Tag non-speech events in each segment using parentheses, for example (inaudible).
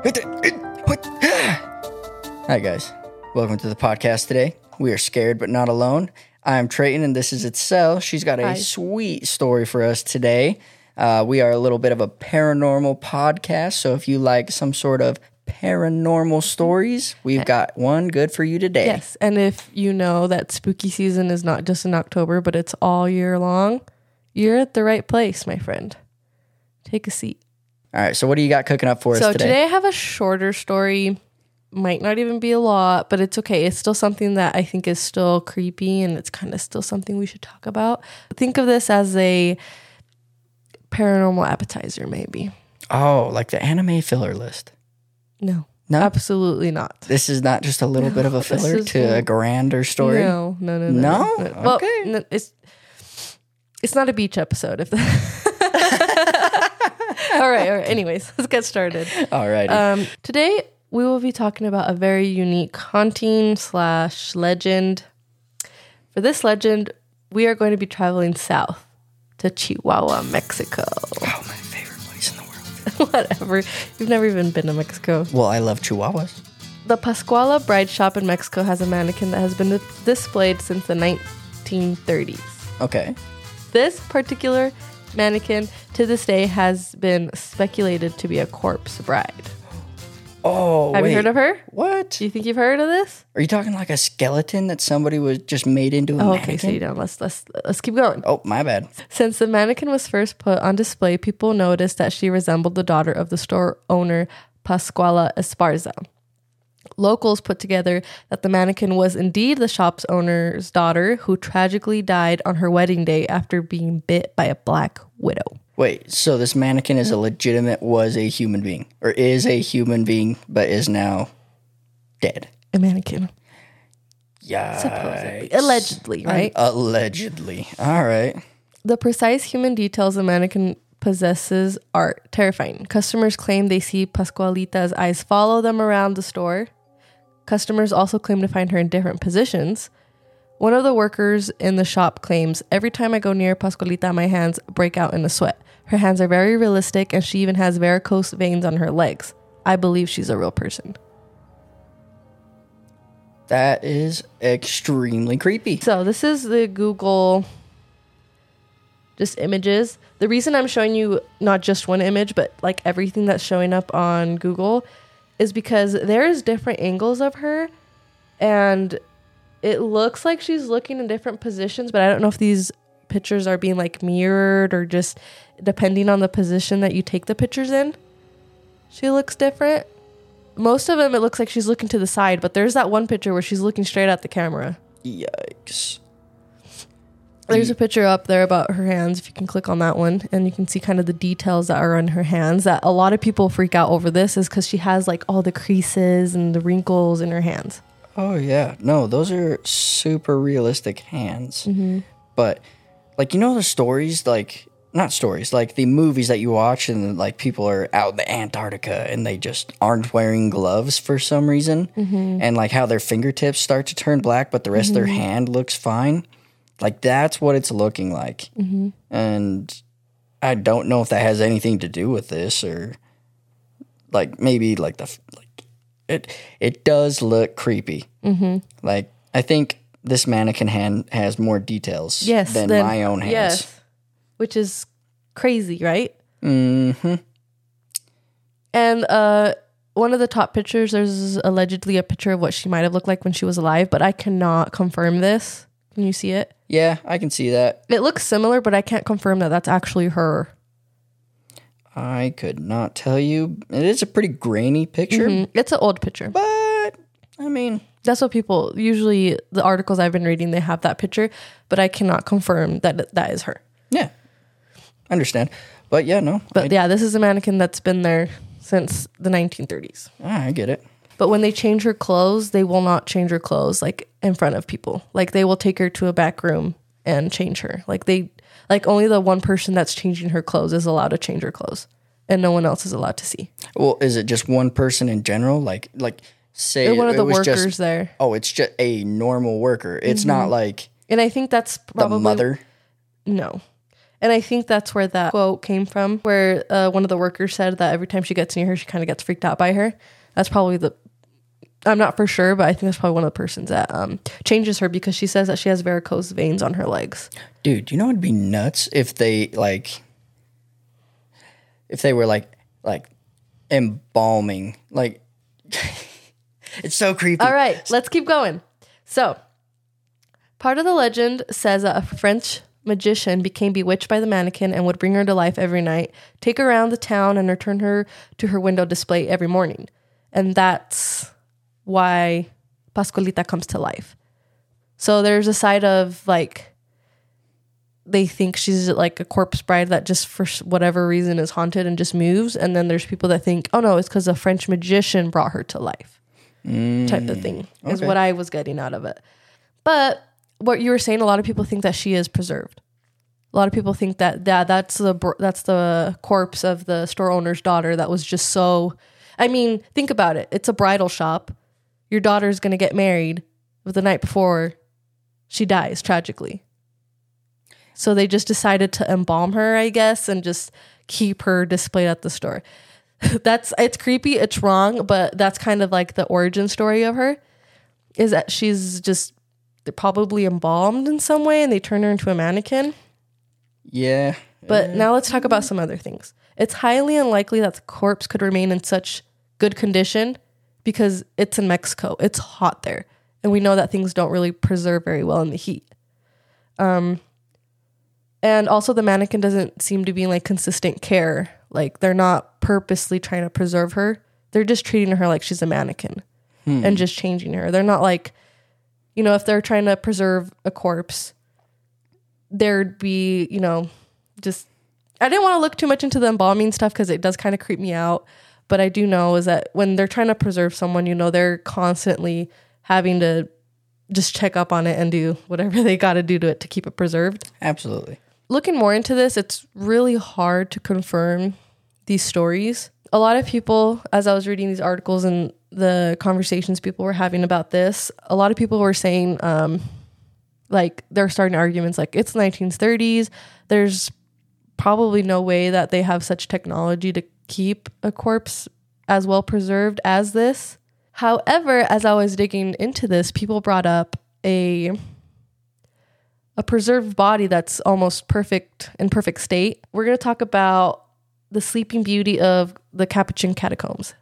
(sighs) Hi, guys. Welcome to the podcast today. We are scared but not alone. I'm Trayton, and this is Itzel. She's got a Hi. sweet story for us today. Uh, we are a little bit of a paranormal podcast, so if you like some sort of paranormal stories, we've got one good for you today. Yes, and if you know that spooky season is not just in October, but it's all year long, you're at the right place, my friend. Take a seat. All right, so what do you got cooking up for us today? So today I have a shorter story. Might not even be a lot, but it's okay. It's still something that I think is still creepy and it's kind of still something we should talk about. Think of this as a paranormal appetizer, maybe. oh, like the anime filler list. No, No, absolutely not. this is not just a little bit of a (laughs) filler to a grander story. No, no, no, no. No? Well, Okay. no, it's it's not a beach episode. If (laughs) (laughs) all right, all right. Anyways, (laughs) let's get started. All righty. Um, today we will be talking about a very unique haunting slash legend. For this legend, we are going to be traveling south to Chihuahua, Mexico. oh, my favorite place in the world. (laughs) Whatever. You've never even been to Mexico. Well, I love chihuahuas. The Pascuala Bride Shop in Mexico has a mannequin that has been displayed since the 1930s. Okay. This particular mannequin to this day has been speculated to be a corpse bride. Oh, Have wait. you heard of her? What? Do you think you've heard of this? Are you talking like a skeleton that somebody was just made into a Oh, mannequin? okay, so you don't. Let's let's let's keep going. Oh, my bad. Since the mannequin was first put on display, people noticed that she resembled the daughter of the store owner Pascuala Esparza. Locals put together that the mannequin was indeed the shop's owner's daughter, who tragically died on her wedding day after being bit by a black widow. Wait, so this mannequin is a legitimate was a human being or is a human being but is now dead. A mannequin, Yeah. supposedly, allegedly, right? Allegedly. All right. The precise human details the mannequin possesses are terrifying. Customers claim they see Pascualita's eyes follow them around the store. Customers also claim to find her in different positions. One of the workers in the shop claims, Every time I go near Pascualita, my hands break out in a sweat. Her hands are very realistic, and she even has varicose veins on her legs. I believe she's a real person. That is extremely creepy. So this is the Google just images. The reason I'm showing you not just one image, but like everything that's showing up on Google is because there's different angles of her and it looks like she's looking in different positions, but I don't know if these pictures are being like mirrored or just depending on the position that you take the pictures in. She looks different. Most of them it looks like she's looking to the side, but there's that one picture where she's looking straight at the camera. Yikes. There's a picture up there about her hands. If you can click on that one, and you can see kind of the details that are on her hands. That a lot of people freak out over this is because she has like all the creases and the wrinkles in her hands. Oh yeah, no, those are super realistic hands. Mm-hmm. But like you know the stories, like not stories, like the movies that you watch, and like people are out in the Antarctica and they just aren't wearing gloves for some reason, mm-hmm. and like how their fingertips start to turn black, but the rest of their mm-hmm. hand looks fine. Like that's what it's looking like, and I don't know if that has anything to do with this or like maybe like the like it it does look creepy. Mm-hmm. Like I think this mannequin hand has more details Yes, than then- my own hands. Yes, which is crazy, right? Mm-hmm. And uh, one of the top pictures, there's allegedly a picture of what she might have looked like when she was alive, but I cannot confirm this. Can you see it? Yeah, I can see that. It looks similar, but I can't confirm that that's actually her. I could not tell you. It is a pretty grainy picture, Mm, It's an old picture. but I mean, That's what people usually the articles I've been reading they have that picture, but I cannot confirm that that is her. yeah, understand. But yeah, no, But yeah, this is a mannequin that's been there since the 1930s. I, I get it. But when they change her clothes, they will not change her clothes like in front of people. Like they will take her to a back room and change her. Like they like only the one person that's changing her clothes is allowed to change her clothes and no one else is allowed to see. Well, is it just one person in general? Like, like say They're one of the workers just- there. oh, it's just a normal worker. It's not like And I think that's the probably mother. No. And I think that's where that quote came from, where uh, one of the workers said that every time she gets near her, she kind of gets freaked out by her. That's probably the. I'm not for sure, but I think that's probably one of the persons that um, changes her because she says that she has varicose veins on her legs. Dude, you know it'd be nuts if they like if they were like like embalming like (laughs) it's so creepy. All right, let's keep going. So, part of the legend says that a French magician became bewitched by the mannequin and would bring her to life every night, take her around the town, and return her to her window display every morning. And that's why Pascualita comes to life. So there's a side of like they think she's like a corpse bride that just for whatever reason is haunted and just moves, and then there's people that think, oh no, it's because a French magician brought her to life, type of mm, thing is what I was getting out of it. But what you were saying, a lot of people think that she is preserved. A lot of people think that that that's the that's the corpse of the store owner's daughter that was just so. I mean, think about it. It's a bridal shop. Your daughter's gonna get married, but the night before, she dies tragically. So they just decided to embalm her, I guess, and just keep her displayed at the store. (laughs) that's it's creepy, it's wrong, but that's kind of like the origin story of her. Is that she's just they're probably embalmed in some way and they turn her into a mannequin. Yeah. But now let's talk about some other things. It's highly unlikely that the corpse could remain in such good condition because it's in Mexico. It's hot there. And we know that things don't really preserve very well in the heat. Um and also the mannequin doesn't seem to be in like consistent care. Like they're not purposely trying to preserve her. They're just treating her like she's a mannequin and just changing her. They're not like you know, if they're trying to preserve a corpse, there'd be, you know, just I didn't want to look too much into the embalming stuff because it does kind of creep me out. But I do know is that when they're trying to preserve someone, you know, they're constantly having to just check up on it and do whatever (laughs) they got to do to it to keep it preserved. Absolutely. Looking more into this, it's really hard to confirm these stories. A lot of people, as I was reading these articles and the conversations people were having about this, a lot of people were saying, um, like, they're starting arguments like it's 1930s. There's probably no way that they have such technology to keep a corpse as well preserved as this. However, as I was digging into this, people brought up a a preserved body that's almost perfect in perfect state. We're going to talk about the sleeping beauty of the Capuchin catacombs.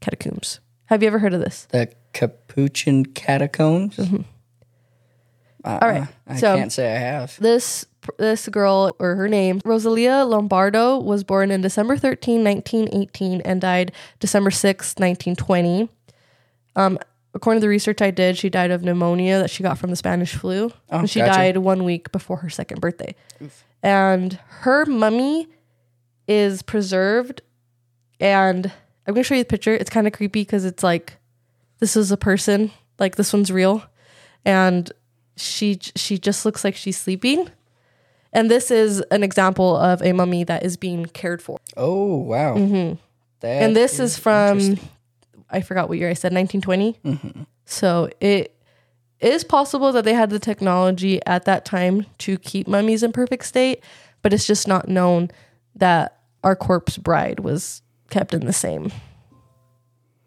Catacombs. Have you ever heard of this? The Capuchin catacombs. Mm-hmm. Uh, All right, I so- can't say I have. This this girl or her name Rosalia Lombardo was born in December 13, 1918 and died December 6, 1920. Um according to the research I did, she died of pneumonia that she got from the Spanish flu. Oh, and she gotcha. died 1 week before her second birthday. And her mummy is preserved and I'm going to show you the picture. It's kind of creepy because it's like this is a person, like this one's real and she she just looks like she's sleeping. And this is an example of a mummy that is being cared for. Oh wow. Mm-hmm. and this is from, I forgot what year I said 1920. So it is possible that they had the technology at that time to keep mummies in perfect state, but it's just not known that our corpse bride was kept in the same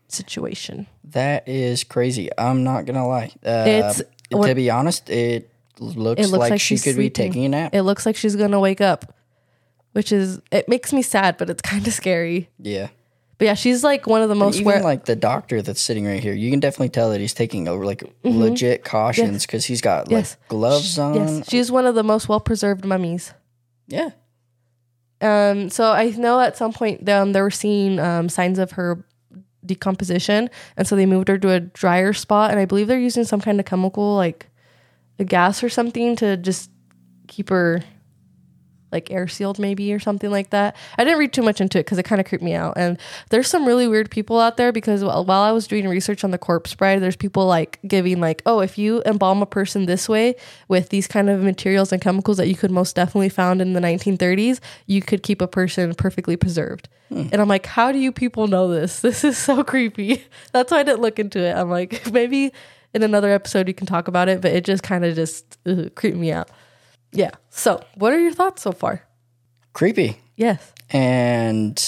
situation. that is crazy. I'm not gonna lie. Uh, It's- to be honest, it looks, It looks like, like she could be taking a nap. It looks like she's going to wake up, which is it makes me sad, but it's (laughs) kind of scary. yeah. But yeah, she's like one of the most Even where like the doctor that's sitting right here, you can definitely tell that he's taking over like legit cautions because he's got like Mm-hmm. Yes. gloves on. Yes, she's one of the most well preserved mummies. Yeah. Um, so I know at some point um, they were seeing um, signs of her decomposition, and so they moved her to a drier spot. And I believe they're using some kind of chemical, like a gas or something, to just keep her like air sealed, maybe or something like that. I didn't read too much into it because it kind of creeped me out. And there's some really weird people out there because while, while I was doing research on the corpse bride, there's people like giving like, oh, if you embalm a person this way with these kind of materials and chemicals that you could most definitely found in the 1930s, you could keep a person perfectly preserved. Hmm. And I'm like, how do you people know this? (laughs) This is so creepy. That's why I didn't look into it. I'm like, (laughs) maybe in another episode you can talk about it, but it just kind of just uh, creeped me out. Yeah. So, what are your thoughts so far? creepy. Yes. And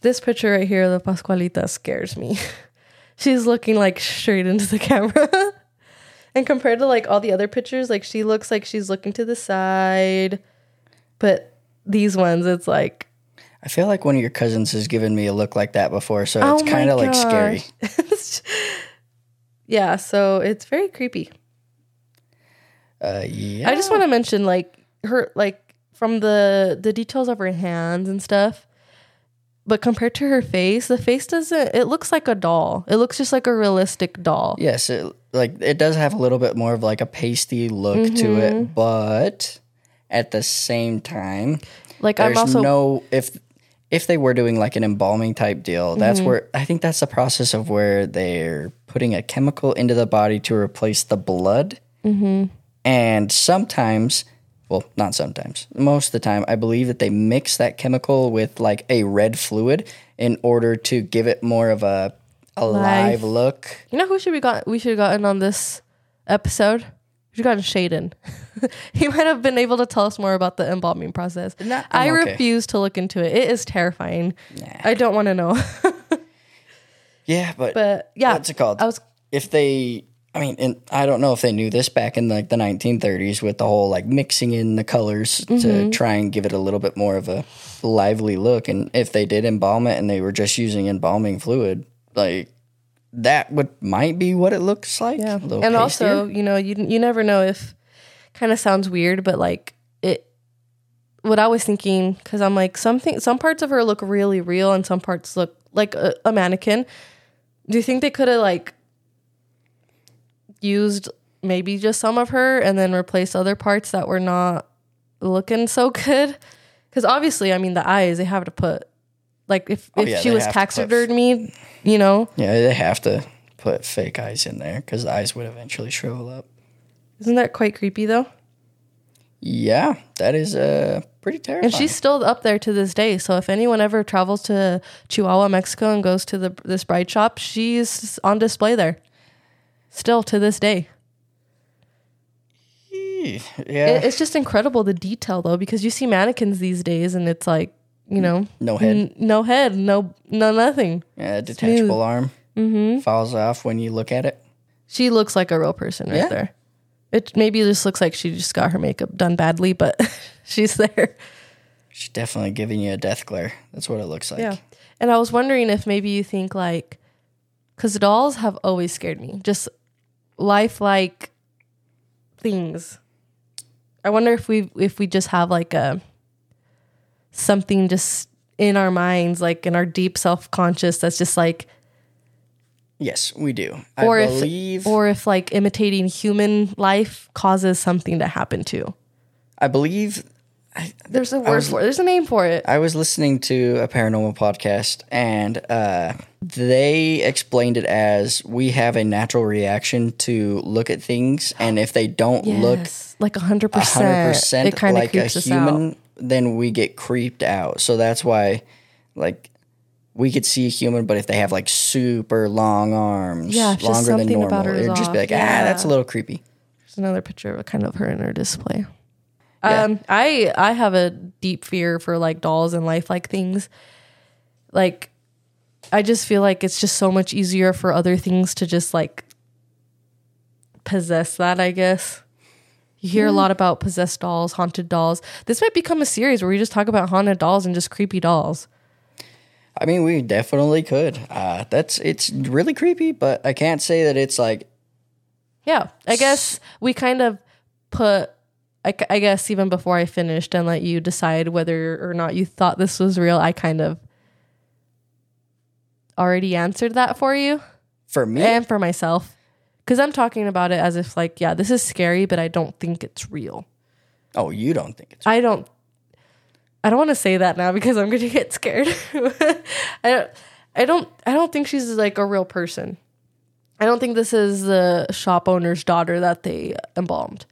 This picture right here, the Pascualita, scares me. (laughs) She's looking like straight into the (laughs) camera. and compared to like all the other pictures, like she looks like she's looking to the side. But these ones, it's like, I feel like one of your cousins has given me a look like that before, so Oh it's my kind of like scary. (laughs) yeah, so it's very creepy. Uh, yeah. I just want to mention like her like from the the details of her hands and stuff. But compared to her face, the face doesn't it looks like a doll. It looks just like a realistic doll. Yes, it, like it does have a little bit more of like a pasty look to Mm-hmm. it, but at the same time, Like I'm there's also no if if they were doing like an embalming type deal, that's Mm-hmm. where I think that's the process of where they're putting a chemical into the body to replace the blood. Mm-hmm. And sometimes, well, not sometimes, most of the time, I believe that they mix that chemical with like a red fluid in order to give it more of a alive Life. look. You know who should we got we should have gotten on this episode? We should gotten Shaden. (laughs) he might have been able to tell us more about the embalming process. Nah, I okay. refuse to look into it. It is terrifying. I don't want to know. (laughs) Yeah, but, but yeah, what's it called? I was if they I mean, and I don't know if they knew this back in like the 1930s with the whole like mixing in the colors Mm-hmm. to try and give it a little bit more of a lively look. And if they did embalm it and they were just using embalming fluid, like that would might be what it looks like. Yeah, and also you know you you never know if kind of sounds weird, but like it. What I was thinking because I'm like something some parts of her look really real and some parts look like a, a mannequin. Do you think they could have like used maybe just some of her and then replaced other parts that were not looking so (laughs) good? Because obviously, I mean, the eyes they have to put like if Oh, if yeah, she they was have to put- taxidermied, you know, yeah, they have to put fake eyes in there because the eyes would eventually shrivel up. isn't that quite creepy though? Yeah, that is uh pretty terrifying. And she's still up there to this day. So if anyone ever travels to Chihuahua, Mexico, and goes to the this bride shop, she's on display there. Still to this day, yeah, It- it's just incredible the detail though, because you see mannequins these days, and it's like you know, no head. n- no head, no no nothing. Yeah, detachable arm mm-hmm. falls off when you look at it. She looks like a real person right Yeah. there. It maybe just looks like she just got her makeup done badly, but (laughs) she's there. She's definitely giving you a death glare. That's what it looks like. Yeah. And I was wondering if maybe you think like, because dolls have always scared me, just lifelike things. I wonder if we if we just have like a something just in our minds, like in our deep self conscious, that's just like, Yes, we do. or I if or if like imitating human life causes something to happen too. I believe. There's a word was- for it. There's a name for it. I was listening to a paranormal podcast, and uh, they explained it as we have a natural reaction to look at things, and if they don't look Yes, like a hundred percent. It kind of like a creeps us out. Then we get creeped out. So that's why, like. We could see a human, but if they have like super long arms, Yeah, longer than normal, her it'd just be like, ah, that's a little creepy. There's another picture of kind of her in her display. Yeah. Um, I I have a deep fear for like dolls and lifelike things. Like, I just feel like it's just so much easier for other things to just like possess that. I guess you hear a lot about possessed dolls, haunted dolls. This might become a series where we just talk about haunted dolls and just creepy dolls. I mean, we definitely could. Uh, that's it's really creepy, but I can't say that it's like Yeah, I guess we kind of put. I, I guess even before I finished and let you decide whether or not you thought this was real, I kind of already answered that for you for me. and for myself. Because I'm talking about it as if, like, yeah, this is scary, but I don't think it's real. oh, you don't think it's Real. I don't. I don't want to say that now (laughs) because I'm going to get scared. (laughs) I don't. I don't. I don't think she's like a real person. I don't think this is the shop owner's daughter that they embalmed.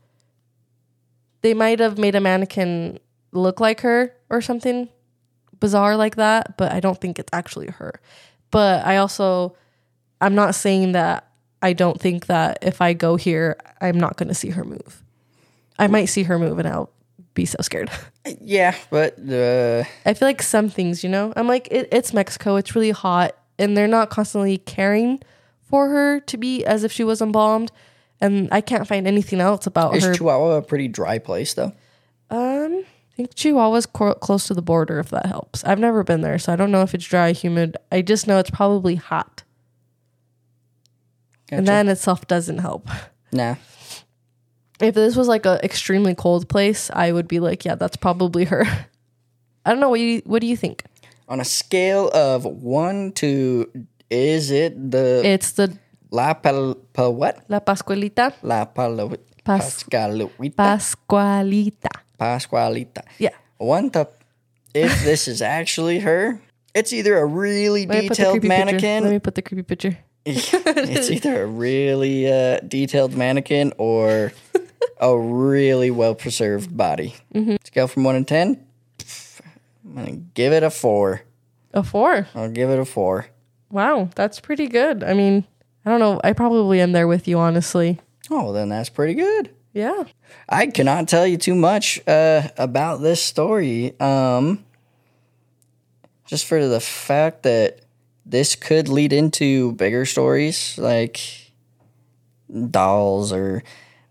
They might have made a mannequin look like her or something bizarre like that, but I don't think it's actually her. But I also, I'm not saying that I don't think that if I go here, I'm not going to see her move. I might see her move and I'll be so scared. (laughs) Yeah, but uh, I feel like some things, you know, I'm like, it, it's Mexico. It's really hot, and they're not constantly caring for her to be as if she was embalmed. And I can't find anything else about is her. Is Chihuahua a pretty dry place though? Um, I think Chihuahua's co- close to the border, if that helps. I've never been there, so I don't know if it's dry, humid. I just know it's probably hot, and Gotcha. that in itself doesn't help. Nah. If this was like a extremely cold place, I would be like, yeah, that's probably her. (laughs) I don't know. What do you What do you think? On a scale of one to, is it the It's the La Pal, Pal what? La Pascualita. La Pal, Pas- Pascualita. Pascualita. Pascualita. Yeah. One to, if this is actually her, it's either a really Let me put the detailed creepy picture. mannequin. Let me put the creepy picture. (laughs) it's either a really uh, detailed mannequin or (laughs) a really well preserved body. Mm-hmm. Scale from one to ten, I'm gonna give it a four. A four. I'll give it a four. Wow, that's pretty good. I mean, I don't know. I probably am there with you, honestly. Oh, then that's pretty good. Yeah. I cannot tell you too much uh, about this story. Um, just for the fact that this could lead into bigger stories like dolls or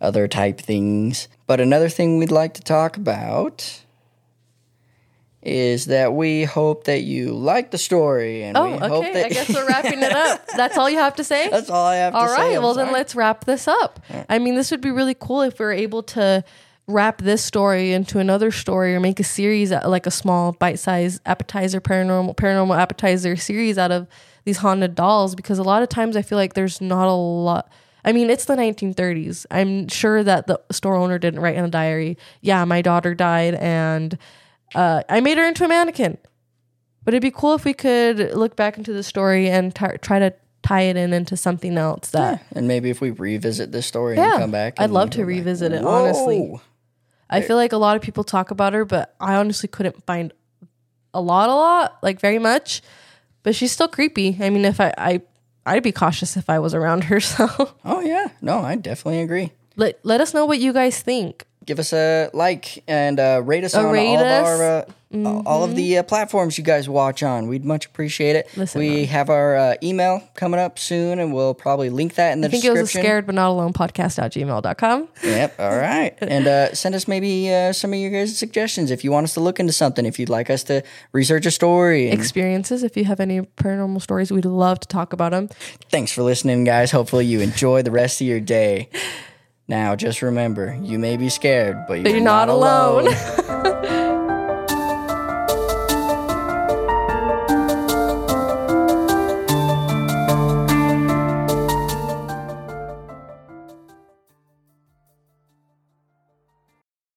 other type things. But another thing we'd like to talk about is that we hope that you like the story and Oh, we hope that I guess (laughs) we're wrapping it up. That's all you have to say? That's all I have to All say. right. I'm Well, then let's wrap this up. I mean, this would be really cool if we were able to wrap this story into another story or make a series, uh, like a small bite-sized appetizer, paranormal, paranormal appetizer series out of these haunted dolls. Because a lot of times I feel like there's not a lot. I mean, it's the 1930s. I'm sure that the store owner didn't write in a diary, yeah, my daughter died and uh, I made her into a mannequin. But it'd be cool if we could look back into the story and t- try to tie it in into something else that And maybe if we revisit this story Yeah, and come back, I'd love to revisit it, honestly. I feel like a lot of people talk about her, but I honestly couldn't find a lot, a lot, like very much. But she's still creepy. I mean, if I, I I'd be cautious if I was around her. (laughs) So Oh yeah, no, I definitely agree. let let us know what you guys think. Give us a like and uh, rate us Uh, on rate all us. of our uh, all of the uh, platforms you guys watch on. We'd much appreciate it. Listen, we have our uh, email coming up soon, and we'll probably link that in the I think it was a description. scared but not alone podcast at gmail.com. Yep. All (laughs) right. And uh, send us maybe uh, some of your guys' suggestions if you want us to look into something. If you'd like us to research a story. And Experiences. If you have any paranormal stories, we'd love to talk about them. thanks for listening, guys. Hopefully you enjoy the rest of your day. Now, just remember, you may be scared, but you're, But you're not alone. alone. (laughs)